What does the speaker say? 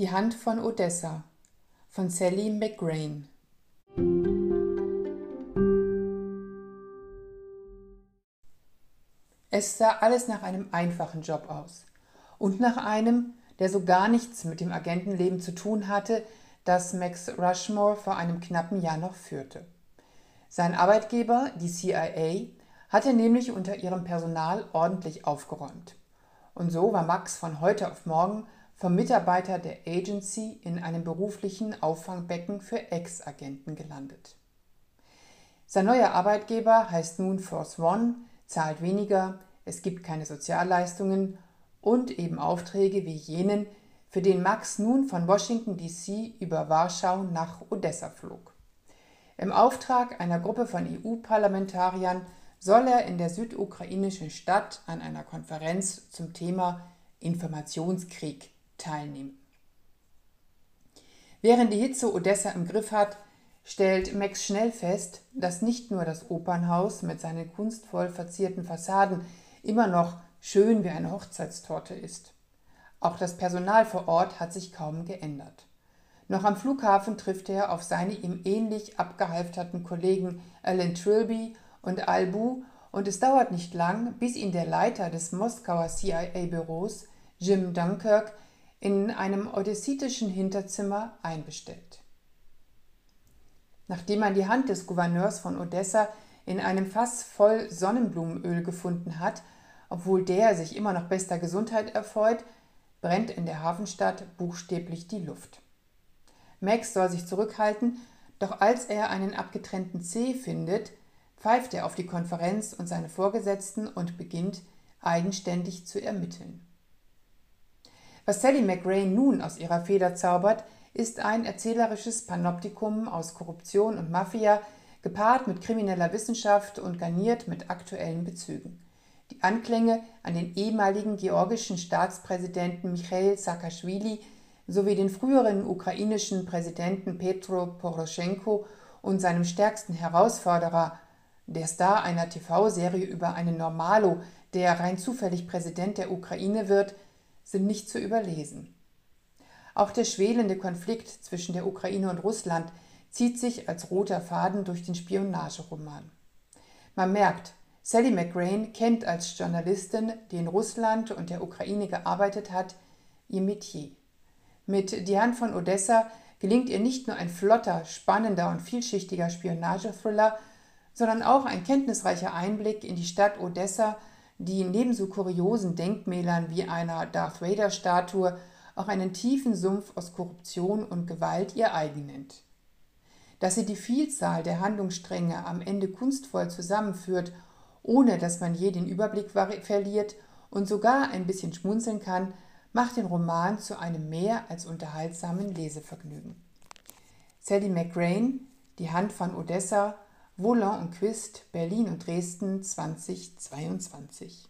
Die Hand von Odessa von Sally McGrain Es sah alles nach einem einfachen Job aus und nach einem, der so gar nichts mit dem Agentenleben zu tun hatte, das Max Rushmore vor einem knappen Jahr noch führte. Sein Arbeitgeber, die CIA, hatte nämlich unter ihrem Personal ordentlich aufgeräumt. Und so war Max von heute auf morgen vom Mitarbeiter der Agency in einem beruflichen Auffangbecken für Ex-Agenten gelandet. Sein neuer Arbeitgeber heißt nun Force One, zahlt weniger, es gibt keine Sozialleistungen und eben Aufträge wie jenen, für den Max nun von Washington DC über Warschau nach Odessa flog. Im Auftrag einer Gruppe von EU-Parlamentariern soll er in der südukrainischen Stadt an einer Konferenz zum Thema Informationskrieg teilnehmen. Während die Hitze Odessa im Griff hat, stellt Max schnell fest, dass nicht nur das Opernhaus mit seinen kunstvoll verzierten Fassaden immer noch schön wie eine Hochzeitstorte ist. Auch das Personal vor Ort hat sich kaum geändert. Noch am Flughafen trifft er auf seine ihm ähnlich abgehalfterten Kollegen Alan Trilby und Albu und es dauert nicht lang, bis ihn der Leiter des Moskauer CIA-Büros, Jim Dunkirk, in einem odessitischen Hinterzimmer einbestellt. Nachdem man die Hand des Gouverneurs von Odessa in einem Fass voll Sonnenblumenöl gefunden hat, obwohl der sich immer noch bester Gesundheit erfreut, brennt in der Hafenstadt buchstäblich die Luft. Max soll sich zurückhalten, doch als er einen abgetrennten Zeh findet, pfeift er auf die Konferenz und seine Vorgesetzten und beginnt eigenständig zu ermitteln. Was Sally McRae nun aus ihrer Feder zaubert, ist ein erzählerisches Panoptikum aus Korruption und Mafia, gepaart mit krimineller Wissenschaft und garniert mit aktuellen Bezügen. Die Anklänge an den ehemaligen georgischen Staatspräsidenten Michail Saakashvili sowie den früheren ukrainischen Präsidenten Petro Poroschenko und seinem stärksten Herausforderer, der Star einer TV-Serie über einen Normalo, der rein zufällig Präsident der Ukraine wird, sind nicht zu überlesen. Auch der schwelende Konflikt zwischen der Ukraine und Russland zieht sich als roter Faden durch den Spionageroman. Man merkt, Sally McRae kennt als Journalistin, die in Russland und der Ukraine gearbeitet hat, ihr Metier. Mit Die Hand von Odessa gelingt ihr nicht nur ein flotter, spannender und vielschichtiger Spionagethriller, sondern auch ein kenntnisreicher Einblick in die Stadt Odessa die neben so kuriosen Denkmälern wie einer Darth Vader-Statue auch einen tiefen Sumpf aus Korruption und Gewalt ihr eigen nennt. Dass sie die Vielzahl der Handlungsstränge am Ende kunstvoll zusammenführt, ohne dass man je den Überblick verliert und sogar ein bisschen schmunzeln kann, macht den Roman zu einem mehr als unterhaltsamen Lesevergnügen. Sally McRae, Die Hand von Odessa, Volant und Quist, Berlin und Dresden 2022.